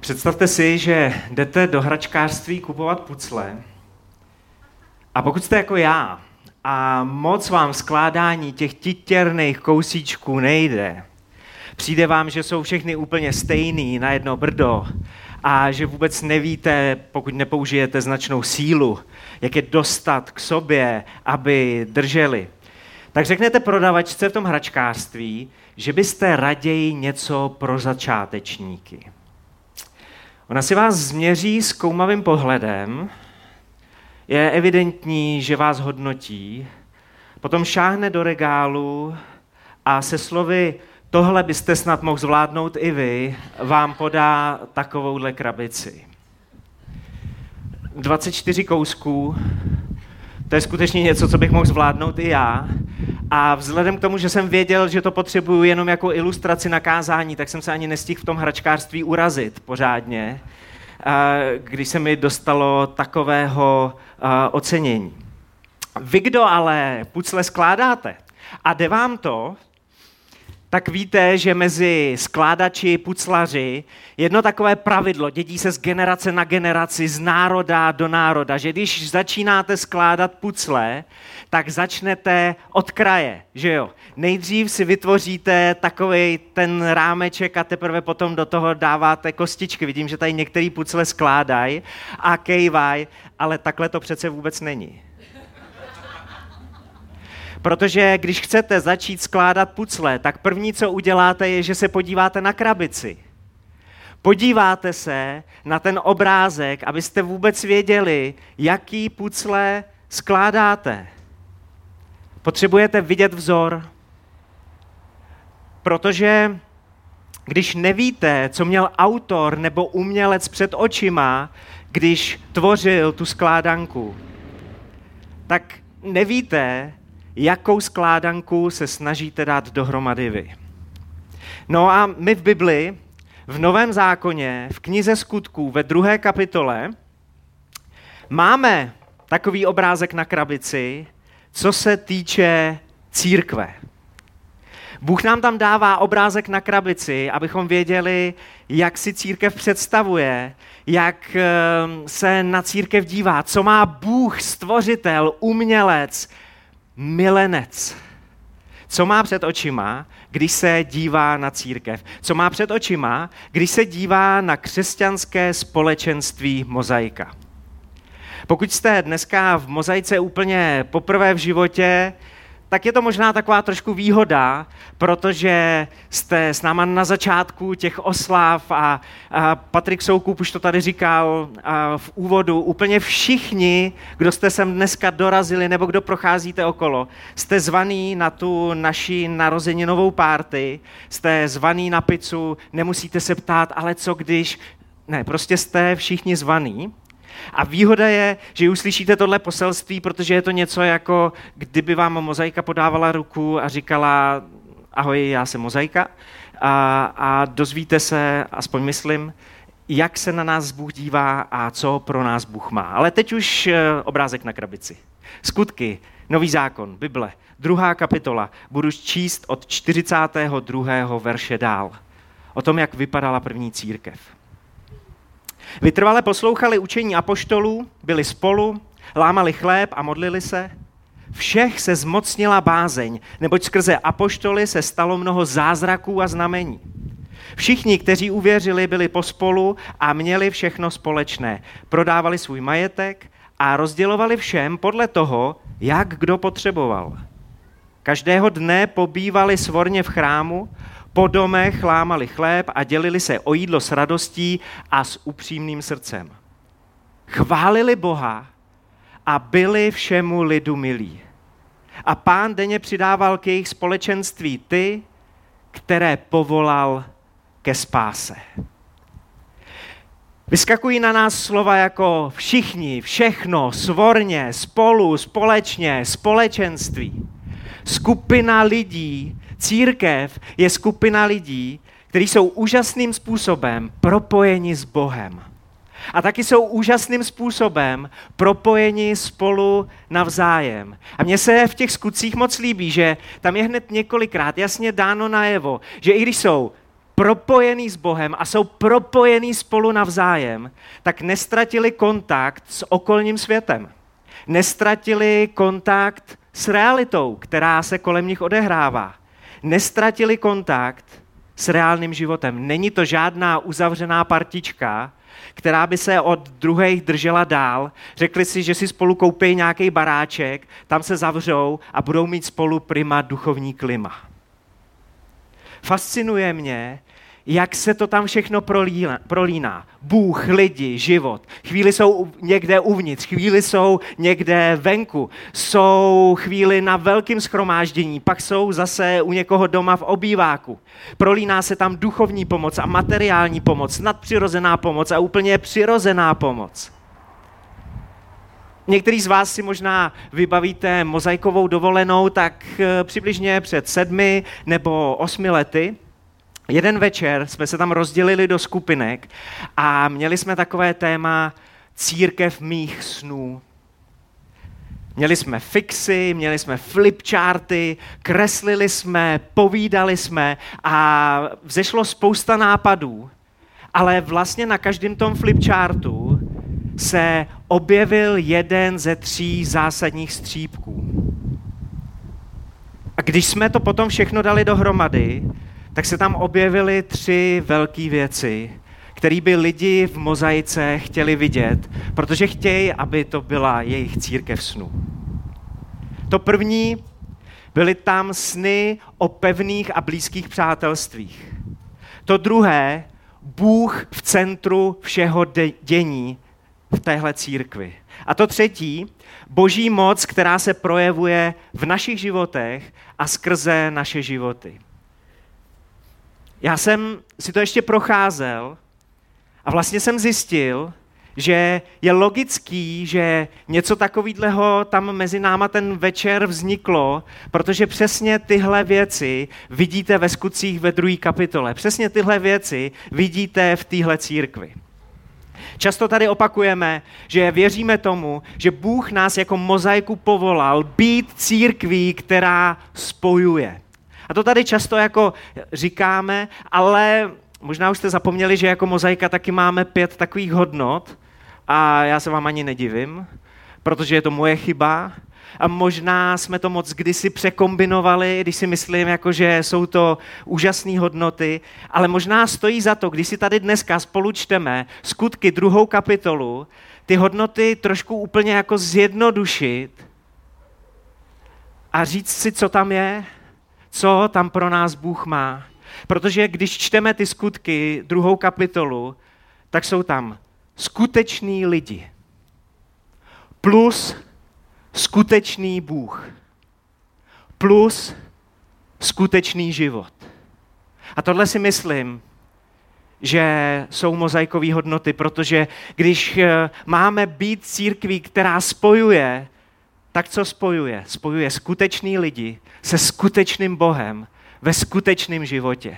Představte si, že jdete do hračkářství kupovat pucle a pokud jste jako já a moc vám skládání těch titěrných kousíčků nejde, přijde vám, že jsou všechny úplně stejný na jedno brdo a že vůbec nevíte, pokud nepoužijete značnou sílu, jak je dostat k sobě, aby drželi, tak řeknete prodavačce v tom hračkářství, že byste raději něco pro začátečníky. Ona si vás změří zkoumavým pohledem, je evidentní, že vás hodnotí, potom šáhne do regálu a se slovy tohle byste snad mohl zvládnout i vy, vám podá takovouhle krabici. 24 kousků, to je skutečně něco, co bych mohl zvládnout i já. A vzhledem k tomu, že jsem věděl, že to potřebuju jenom jako ilustraci na kázání, tak jsem se ani nestihl v tom hračkářství urazit pořádně, když se mi dostalo takového ocenění. Vy, kdo ale pucle skládáte a jde vám to, tak víte, že mezi skládači, puclaři jedno takové pravidlo, dědí se z generace na generaci, z národa do národa, že když začínáte skládat pucle, tak začnete od kraje, že jo. Nejdřív si vytvoříte takový ten rámeček a teprve potom do toho dáváte kostičky. Vidím, že tady některý pucle skládají a kejvaj, ale takhle to přece vůbec není. Protože když chcete začít skládat pucle, tak první, co uděláte, je, že se podíváte na krabici. Podíváte se na ten obrázek, abyste vůbec věděli, jaký pucle skládáte. Potřebujete vidět vzor, protože když nevíte, co měl autor nebo umělec před očima, když tvořil tu skládanku, tak nevíte, jakou skládanku se snažíte dát dohromady vy. No a my v Bibli, v Novém zákoně, v knize skutků ve druhé kapitole, máme takový obrázek na krabici, co se týče církve. Bůh nám tam dává obrázek na krabici, abychom věděli, jak si církev představuje, jak ehm, se na církev dívá, co má Bůh, stvořitel, umělec, milenec. Co má před očima, když se dívá na církev? Co má před očima, když se dívá na křesťanské společenství mozaika? Pokud jste dneska v mozaice úplně poprvé v životě, tak je to možná taková trošku výhoda, protože jste s náma na začátku těch oslav a, a Patrik Soukup už to tady říkal a v úvodu, úplně všichni, kdo jste sem dneska dorazili nebo kdo procházíte okolo, jste zvaný na tu naši narozeninovou párty, jste zvaný na pizzu, nemusíte se ptát, ale co když, ne, prostě jste všichni zvaný a výhoda je, že uslyšíte tohle poselství, protože je to něco jako, kdyby vám mozaika podávala ruku a říkala, ahoj, já jsem mozaika. A, a dozvíte se, aspoň myslím, jak se na nás Bůh dívá a co pro nás Bůh má. Ale teď už eh, obrázek na krabici. Skutky, Nový zákon, Bible, druhá kapitola. Budu číst od 42. verše dál. O tom, jak vypadala první církev. Vytrvale poslouchali učení apoštolů, byli spolu, lámali chléb a modlili se. Všech se zmocnila bázeň, neboť skrze apoštoly se stalo mnoho zázraků a znamení. Všichni, kteří uvěřili, byli pospolu a měli všechno společné. Prodávali svůj majetek a rozdělovali všem podle toho, jak kdo potřeboval. Každého dne pobývali svorně v chrámu, po domech lámali chléb a dělili se o jídlo s radostí a s upřímným srdcem. Chválili Boha a byli všemu lidu milí. A pán denně přidával k jejich společenství ty, které povolal ke spáse. Vyskakují na nás slova jako všichni, všechno, svorně, spolu, společně, společenství. Skupina lidí, Církev je skupina lidí, kteří jsou úžasným způsobem propojeni s Bohem. A taky jsou úžasným způsobem propojeni spolu navzájem. A mně se v těch skutcích moc líbí, že tam je hned několikrát jasně dáno najevo, že i když jsou propojený s Bohem a jsou propojený spolu navzájem, tak nestratili kontakt s okolním světem. Nestratili kontakt s realitou, která se kolem nich odehrává. Nestratili kontakt s reálným životem. Není to žádná uzavřená partička, která by se od druhých držela dál. Řekli si, že si spolu koupí nějaký baráček, tam se zavřou a budou mít spolu prima duchovní klima. Fascinuje mě, jak se to tam všechno prolíná. Bůh, lidi, život. Chvíli jsou někde uvnitř, chvíli jsou někde venku, jsou chvíli na velkém schromáždění, pak jsou zase u někoho doma v obýváku. Prolíná se tam duchovní pomoc a materiální pomoc, nadpřirozená pomoc a úplně přirozená pomoc. Některý z vás si možná vybavíte mozaikovou dovolenou tak eh, přibližně před sedmi nebo osmi lety. Jeden večer jsme se tam rozdělili do skupinek a měli jsme takové téma církev mých snů. Měli jsme fixy, měli jsme flipcharty, kreslili jsme, povídali jsme a vzešlo spousta nápadů, ale vlastně na každém tom flipchartu se objevil jeden ze tří zásadních střípků. A když jsme to potom všechno dali dohromady, tak se tam objevily tři velké věci, které by lidi v mozaice chtěli vidět, protože chtějí, aby to byla jejich církev snů. To první byly tam sny o pevných a blízkých přátelstvích. To druhé, Bůh v centru všeho dění v téhle církvi. A to třetí, boží moc, která se projevuje v našich životech a skrze naše životy. Já jsem si to ještě procházel a vlastně jsem zjistil, že je logický, že něco takového tam mezi náma ten večer vzniklo, protože přesně tyhle věci vidíte ve skutcích ve druhé kapitole. Přesně tyhle věci vidíte v téhle církvi. Často tady opakujeme, že věříme tomu, že Bůh nás jako mozaiku povolal být církví, která spojuje. A to tady často jako říkáme, ale možná už jste zapomněli, že jako mozaika taky máme pět takových hodnot a já se vám ani nedivím, protože je to moje chyba, a možná jsme to moc kdysi překombinovali, když si myslím, jako, že jsou to úžasné hodnoty, ale možná stojí za to, když si tady dneska spolu čteme skutky druhou kapitolu, ty hodnoty trošku úplně jako zjednodušit a říct si, co tam je, co tam pro nás Bůh má. Protože když čteme ty skutky, druhou kapitolu, tak jsou tam skuteční lidi plus skutečný Bůh plus skutečný život. A tohle si myslím, že jsou mozaikové hodnoty, protože když eh, máme být církví, která spojuje, tak co spojuje? Spojuje skutečný lidi se skutečným Bohem ve skutečném životě.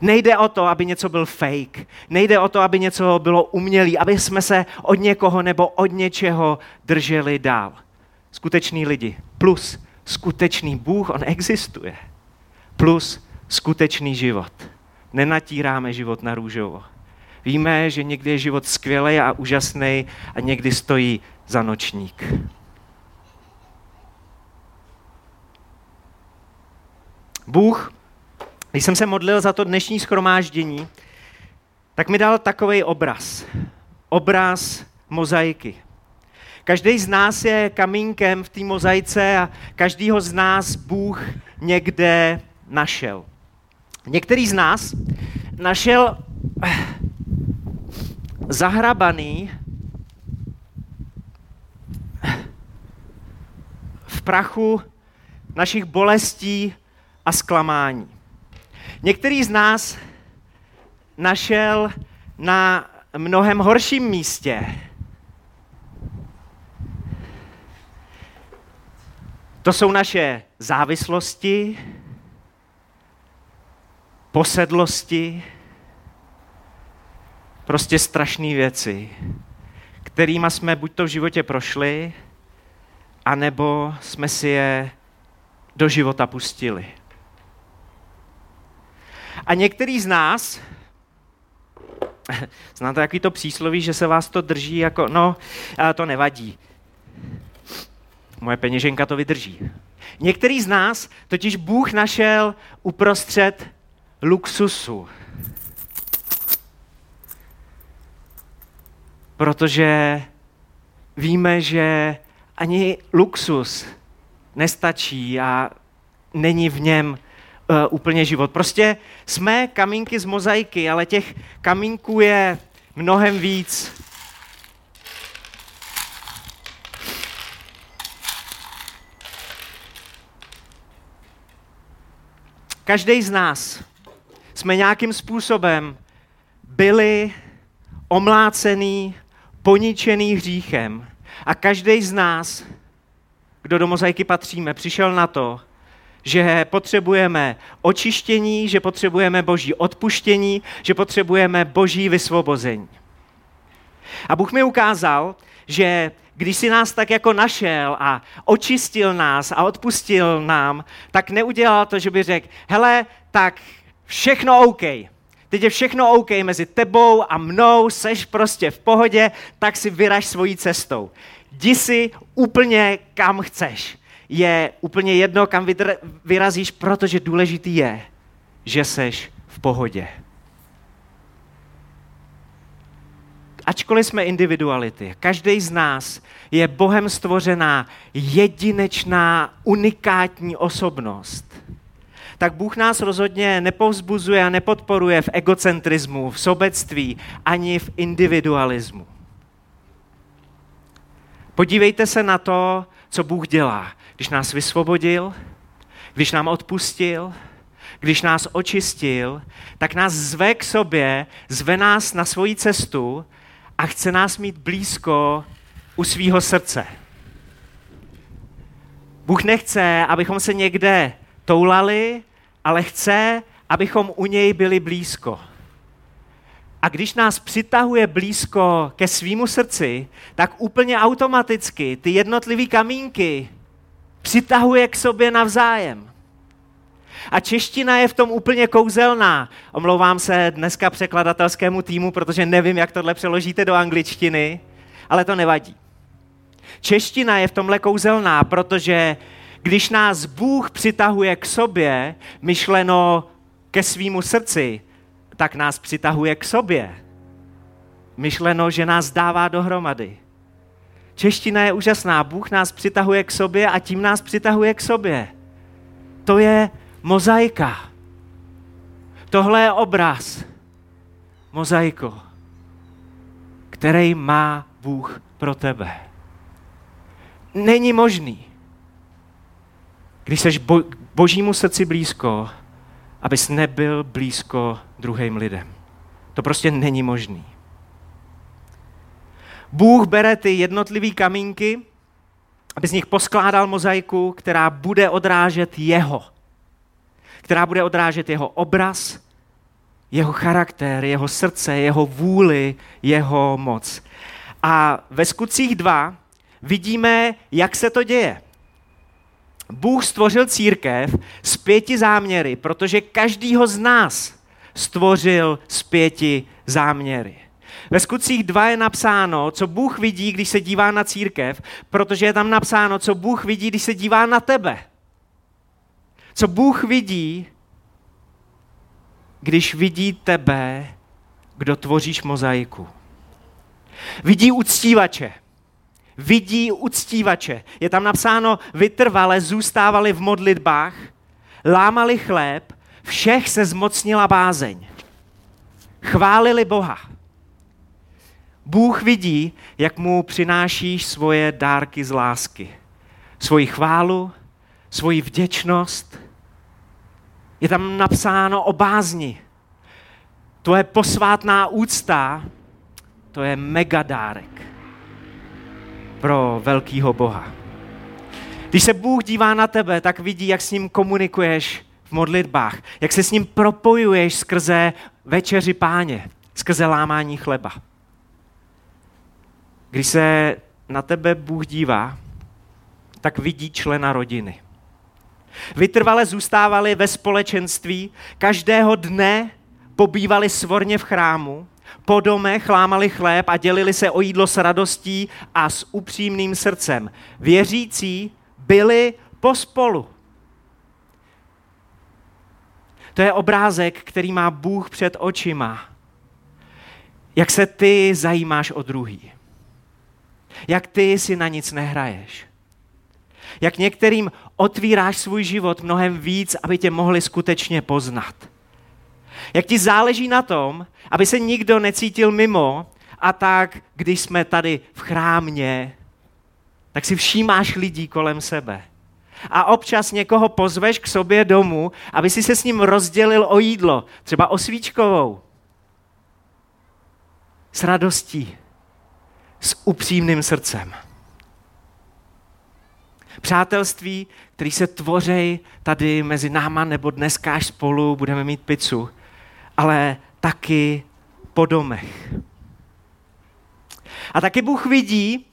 Nejde o to, aby něco byl fake. Nejde o to, aby něco bylo umělé, aby jsme se od někoho nebo od něčeho drželi dál. Skuteční lidi plus skutečný Bůh, on existuje. Plus skutečný život. Nenatíráme život na růžovo. Víme, že někdy je život skvělý a úžasný a někdy stojí za nočník. Bůh, když jsem se modlil za to dnešní schromáždění, tak mi dal takový obraz. Obraz mozaiky. Každý z nás je kamínkem v té mozaice a každýho z nás Bůh někde našel. Některý z nás našel eh, zahrabaný v prachu našich bolestí a zklamání. Některý z nás našel na mnohem horším místě. To jsou naše závislosti, posedlosti, prostě strašné věci, kterými jsme buď to v životě prošli, anebo jsme si je do života pustili. A některý z nás, znáte jaký to přísloví, že se vás to drží jako, no, to nevadí. Moje peněženka to vydrží. Některý z nás totiž Bůh našel uprostřed luxusu. Protože víme, že ani luxus nestačí a není v něm uh, úplně život. Prostě jsme kamínky z mozaiky, ale těch kamínků je mnohem víc. Každý z nás jsme nějakým způsobem byli omlácený, poničený hříchem. A každý z nás, kdo do mozaiky patříme, přišel na to, že potřebujeme očištění, že potřebujeme boží odpuštění, že potřebujeme boží vysvobození. A Bůh mi ukázal, že když si nás tak jako našel a očistil nás a odpustil nám, tak neudělal to, že by řekl, hele, tak všechno OK. Teď je všechno OK mezi tebou a mnou, seš prostě v pohodě, tak si vyraž svojí cestou. Jdi si úplně kam chceš. Je úplně jedno, kam vyrazíš, protože důležitý je, že seš v pohodě. ačkoliv jsme individuality, každý z nás je Bohem stvořená jedinečná, unikátní osobnost, tak Bůh nás rozhodně nepovzbuzuje a nepodporuje v egocentrismu, v sobectví, ani v individualismu. Podívejte se na to, co Bůh dělá, když nás vysvobodil, když nám odpustil, když nás očistil, tak nás zve k sobě, zve nás na svoji cestu a chce nás mít blízko u svýho srdce. Bůh nechce, abychom se někde toulali, ale chce, abychom u něj byli blízko. A když nás přitahuje blízko ke svýmu srdci, tak úplně automaticky ty jednotlivé kamínky přitahuje k sobě navzájem. A čeština je v tom úplně kouzelná. Omlouvám se dneska překladatelskému týmu, protože nevím, jak tohle přeložíte do angličtiny, ale to nevadí. Čeština je v tomhle kouzelná, protože když nás Bůh přitahuje k sobě, myšleno ke svýmu srdci, tak nás přitahuje k sobě. Myšleno, že nás dává dohromady. Čeština je úžasná. Bůh nás přitahuje k sobě a tím nás přitahuje k sobě. To je mozaika. Tohle je obraz. Mozaiko, který má Bůh pro tebe. Není možný, když jsi bo, božímu srdci blízko, abys nebyl blízko druhým lidem. To prostě není možný. Bůh bere ty jednotlivé kamínky, aby z nich poskládal mozaiku, která bude odrážet jeho která bude odrážet jeho obraz, jeho charakter, jeho srdce, jeho vůli, jeho moc. A ve skutcích 2 vidíme, jak se to děje. Bůh stvořil církev s pěti záměry, protože každýho z nás stvořil s pěti záměry. Ve skutcích 2 je napsáno, co Bůh vidí, když se dívá na církev, protože je tam napsáno, co Bůh vidí, když se dívá na tebe co Bůh vidí, když vidí tebe, kdo tvoříš mozaiku. Vidí uctívače. Vidí uctívače. Je tam napsáno, vytrvale zůstávali v modlitbách, lámali chléb, všech se zmocnila bázeň. Chválili Boha. Bůh vidí, jak mu přinášíš svoje dárky z lásky. Svoji chválu, svoji vděčnost, je tam napsáno o bázni. To je posvátná úcta, to je megadárek pro velkýho Boha. Když se Bůh dívá na tebe, tak vidí, jak s ním komunikuješ v modlitbách, jak se s ním propojuješ skrze večeři páně, skrze lámání chleba. Když se na tebe Bůh dívá, tak vidí člena rodiny. Vytrvale zůstávali ve společenství, každého dne pobývali svorně v chrámu, po domech lámali chléb a dělili se o jídlo s radostí a s upřímným srdcem. Věřící byli pospolu. To je obrázek, který má Bůh před očima. Jak se ty zajímáš o druhý. Jak ty si na nic nehraješ. Jak některým otvíráš svůj život mnohem víc, aby tě mohli skutečně poznat. Jak ti záleží na tom, aby se nikdo necítil mimo a tak, když jsme tady v chrámě, tak si všímáš lidí kolem sebe. A občas někoho pozveš k sobě domů, aby si se s ním rozdělil o jídlo, třeba o svíčkovou. S radostí, s upřímným srdcem. Přátelství, který se tvoří tady mezi náma, nebo dneska až spolu budeme mít pizzu, ale taky po domech. A taky Bůh vidí,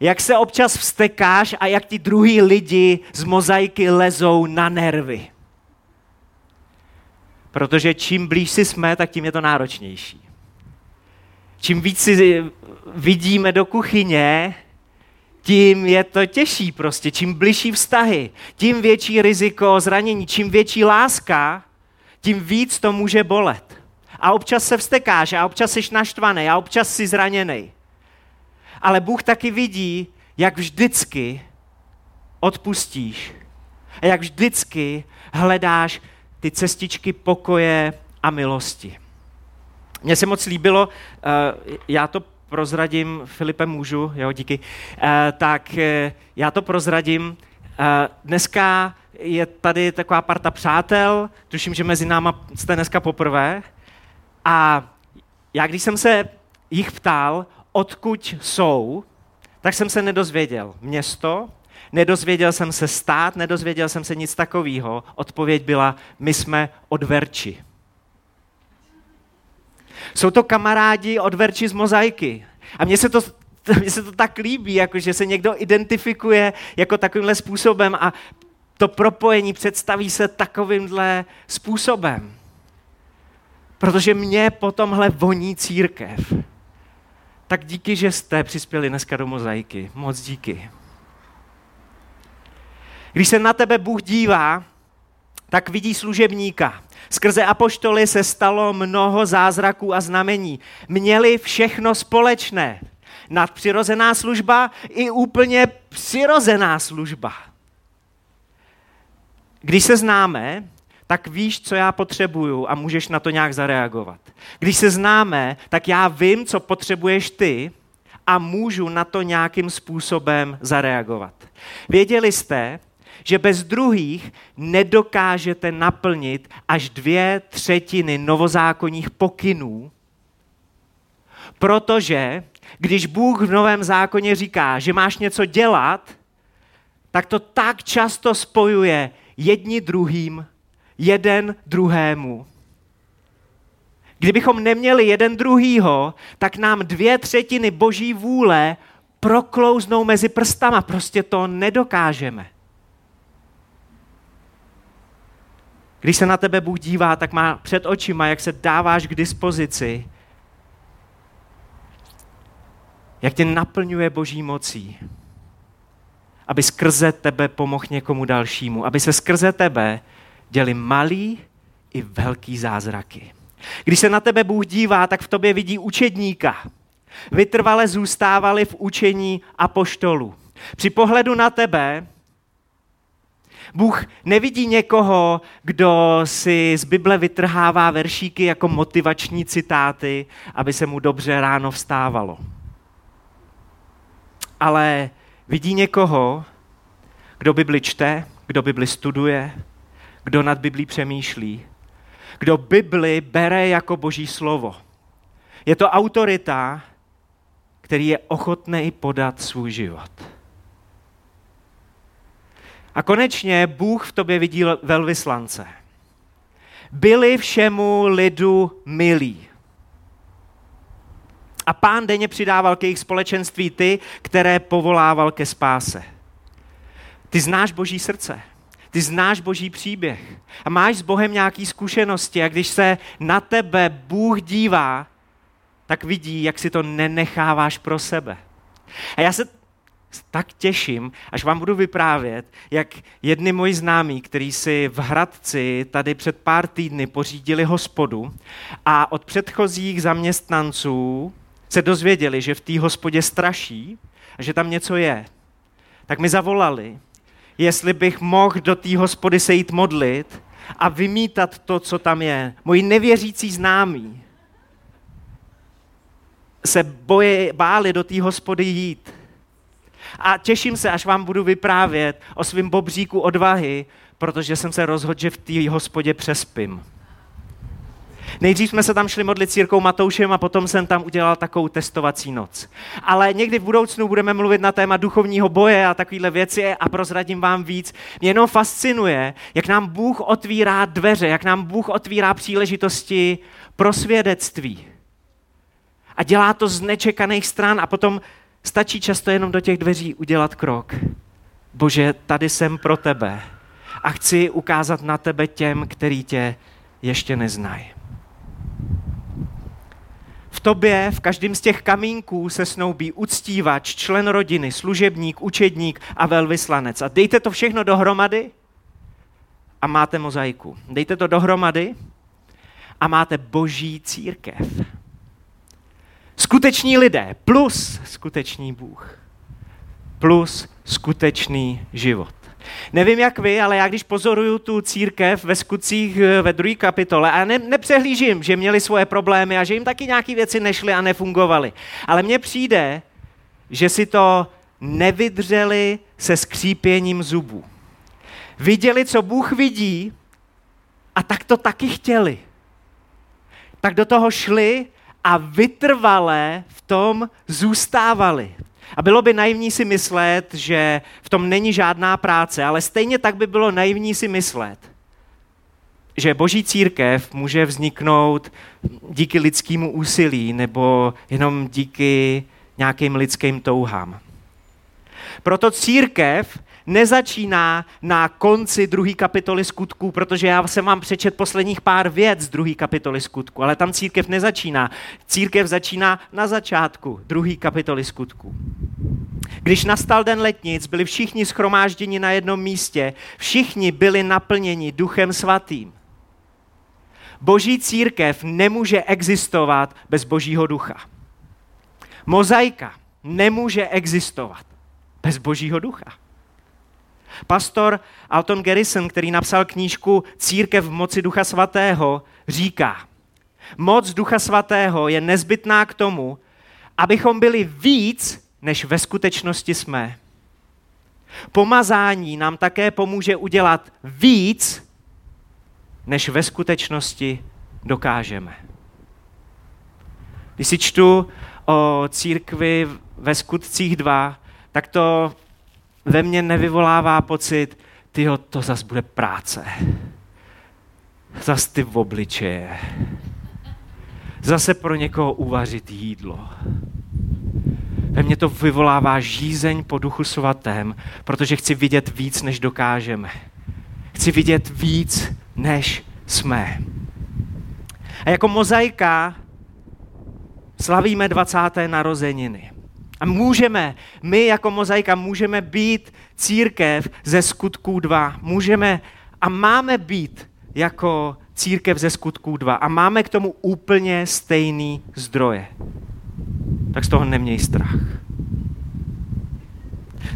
jak se občas vstekáš a jak ti druhý lidi z mozaiky lezou na nervy. Protože čím blíž si jsme, tak tím je to náročnější. Čím víc si vidíme do kuchyně, tím je to těžší prostě. Čím bližší vztahy, tím větší riziko zranění, čím větší láska, tím víc to může bolet. A občas se vstekáš, a občas jsi naštvaný, a občas jsi zraněný. Ale Bůh taky vidí, jak vždycky odpustíš. A jak vždycky hledáš ty cestičky pokoje a milosti. Mně se moc líbilo, eh, já to prozradím, Filipe můžu, jo, díky, eh, tak eh, já to prozradím. Dneska je tady taková parta přátel, tuším, že mezi náma jste dneska poprvé. A já, když jsem se jich ptal, odkud jsou, tak jsem se nedozvěděl město, nedozvěděl jsem se stát, nedozvěděl jsem se nic takového. Odpověď byla, my jsme od Verči. Jsou to kamarádi od Verči z mozaiky. A mně se to, mně se to tak líbí, jako že se někdo identifikuje jako takovýmhle způsobem a to propojení představí se takovýmhle způsobem. Protože mě po tomhle voní církev. Tak díky, že jste přispěli dneska do mozaiky. Moc díky. Když se na tebe Bůh dívá, tak vidí služebníka. Skrze apoštoly se stalo mnoho zázraků a znamení. Měli všechno společné. Nadpřirozená služba i úplně přirozená služba. Když se známe, tak víš, co já potřebuju a můžeš na to nějak zareagovat. Když se známe, tak já vím, co potřebuješ ty a můžu na to nějakým způsobem zareagovat. Věděli jste, že bez druhých nedokážete naplnit až dvě třetiny novozákonních pokynů, protože když Bůh v Novém zákoně říká, že máš něco dělat, tak to tak často spojuje jedni druhým, jeden druhému. Kdybychom neměli jeden druhýho, tak nám dvě třetiny boží vůle proklouznou mezi prstama. Prostě to nedokážeme. Když se na tebe Bůh dívá, tak má před očima, jak se dáváš k dispozici, jak tě naplňuje boží mocí aby skrze tebe pomohl někomu dalšímu, aby se skrze tebe děli malý i velký zázraky. Když se na tebe Bůh dívá, tak v tobě vidí učedníka. Vytrvale zůstávali v učení apoštolů. Při pohledu na tebe Bůh nevidí někoho, kdo si z Bible vytrhává veršíky jako motivační citáty, aby se mu dobře ráno vstávalo. Ale Vidí někoho, kdo Bibli čte, kdo Bibli studuje, kdo nad Biblí přemýšlí, kdo Bibli bere jako boží slovo. Je to autorita, který je ochotný podat svůj život. A konečně Bůh v tobě vidí velvyslance. Byli všemu lidu milí. A pán denně přidával ke jejich společenství ty, které povolával ke spáse. Ty znáš boží srdce. ty znáš boží příběh a máš s Bohem nějaké zkušenosti a když se na tebe Bůh dívá, tak vidí, jak si to nenecháváš pro sebe. A já se tak těším, až vám budu vyprávět, jak jedni moji známí, který si v Hradci tady před pár týdny pořídili hospodu a od předchozích zaměstnanců se dozvěděli, že v té hospodě straší a že tam něco je, tak mi zavolali, jestli bych mohl do té hospody se jít modlit a vymítat to, co tam je. Moji nevěřící známí se boje, báli do té hospody jít. A těším se, až vám budu vyprávět o svém bobříku odvahy, protože jsem se rozhodl, že v té hospodě přespím. Nejdřív jsme se tam šli modlit s Jirkou Matoušem a potom jsem tam udělal takovou testovací noc. Ale někdy v budoucnu budeme mluvit na téma duchovního boje a takovéhle věci a prozradím vám víc. Mě jenom fascinuje, jak nám Bůh otvírá dveře, jak nám Bůh otvírá příležitosti pro svědectví. A dělá to z nečekaných stran a potom stačí často jenom do těch dveří udělat krok. Bože, tady jsem pro tebe a chci ukázat na tebe těm, který tě ještě neznají tobě, v každém z těch kamínků se snoubí uctívač, člen rodiny, služebník, učedník a velvyslanec. A dejte to všechno dohromady a máte mozaiku. Dejte to dohromady a máte boží církev. Skuteční lidé plus skutečný Bůh plus skutečný život. Nevím jak vy, ale já když pozoruju tu církev ve skutcích eh, ve druhé kapitole a ne, nepřehlížím, že měli svoje problémy a že jim taky nějaké věci nešly a nefungovaly. Ale mně přijde, že si to nevydřeli se skřípěním zubů. Viděli, co Bůh vidí a tak to taky chtěli. Tak do toho šli a vytrvalé v tom zůstávali. A bylo by naivní si myslet, že v tom není žádná práce, ale stejně tak by bylo naivní si myslet, že boží církev může vzniknout díky lidskému úsilí nebo jenom díky nějakým lidským touhám. Proto církev nezačíná na konci druhé kapitoly skutků, protože já jsem vám přečet posledních pár věc z druhé kapitoly skutků, ale tam církev nezačíná. Církev začíná na začátku druhé kapitoly skutků. Když nastal den letnic, byli všichni schromážděni na jednom místě, všichni byli naplněni duchem svatým. Boží církev nemůže existovat bez božího ducha. Mozaika nemůže existovat bez božího ducha. Pastor Alton Garrison, který napsal knížku Církev v moci Ducha Svatého, říká, moc Ducha Svatého je nezbytná k tomu, abychom byli víc, než ve skutečnosti jsme. Pomazání nám také pomůže udělat víc, než ve skutečnosti dokážeme. Když si čtu o církvi ve skutcích 2, tak to ve mně nevyvolává pocit, tyjo, to zas bude práce. Zas ty v obličeje. Zase pro někoho uvařit jídlo. Ve mně to vyvolává žízeň po duchu svatém, protože chci vidět víc, než dokážeme. Chci vidět víc, než jsme. A jako mozaika slavíme 20. narozeniny. A můžeme, my jako mozaika můžeme být církev ze skutků dva. Můžeme a máme být jako církev ze skutků dva. A máme k tomu úplně stejný zdroje. Tak z toho neměj strach.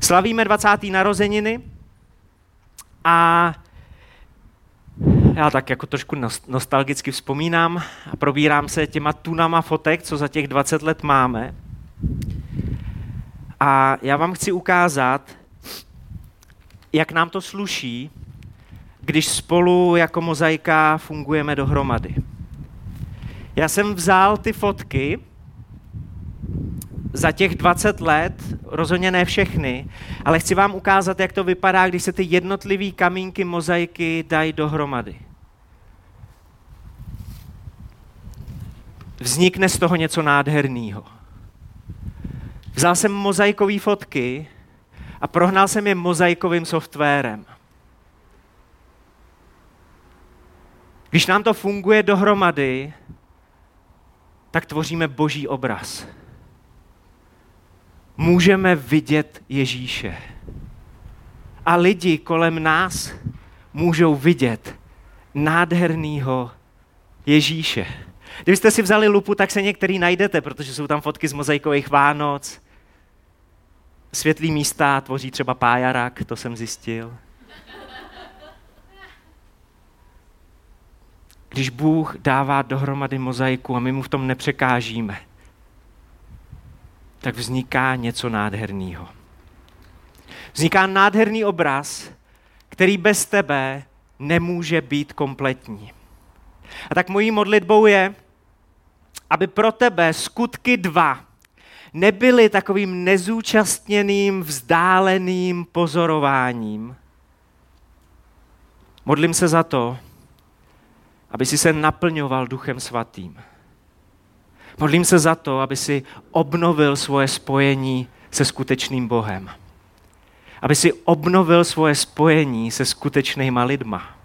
Slavíme 20. narozeniny a já tak jako trošku nostalgicky vzpomínám a probírám se těma tunama fotek, co za těch 20 let máme. A já vám chci ukázat, jak nám to sluší, když spolu jako mozaika fungujeme dohromady. Já jsem vzal ty fotky za těch 20 let, rozhodně ne všechny, ale chci vám ukázat, jak to vypadá, když se ty jednotlivé kamínky mozaiky dají dohromady. Vznikne z toho něco nádherného. Vzal jsem mozaikové fotky a prohnal jsem je mozaikovým softwarem. Když nám to funguje dohromady, tak tvoříme boží obraz. Můžeme vidět Ježíše. A lidi kolem nás můžou vidět nádhernýho Ježíše. Kdybyste si vzali lupu, tak se některý najdete, protože jsou tam fotky z mozaikových Vánoc. Světlý místa tvoří třeba pájarak, to jsem zjistil. Když Bůh dává dohromady mozaiku a my mu v tom nepřekážíme, tak vzniká něco nádherného. Vzniká nádherný obraz, který bez tebe nemůže být kompletní. A tak mojí modlitbou je, aby pro tebe skutky dva nebyly takovým nezúčastněným, vzdáleným pozorováním. Modlím se za to, aby si se naplňoval Duchem Svatým. Modlím se za to, aby si obnovil svoje spojení se skutečným Bohem. Aby si obnovil svoje spojení se skutečnýma lidma.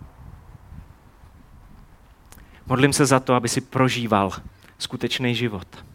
Modlím se za to, aby si prožíval skutečný život.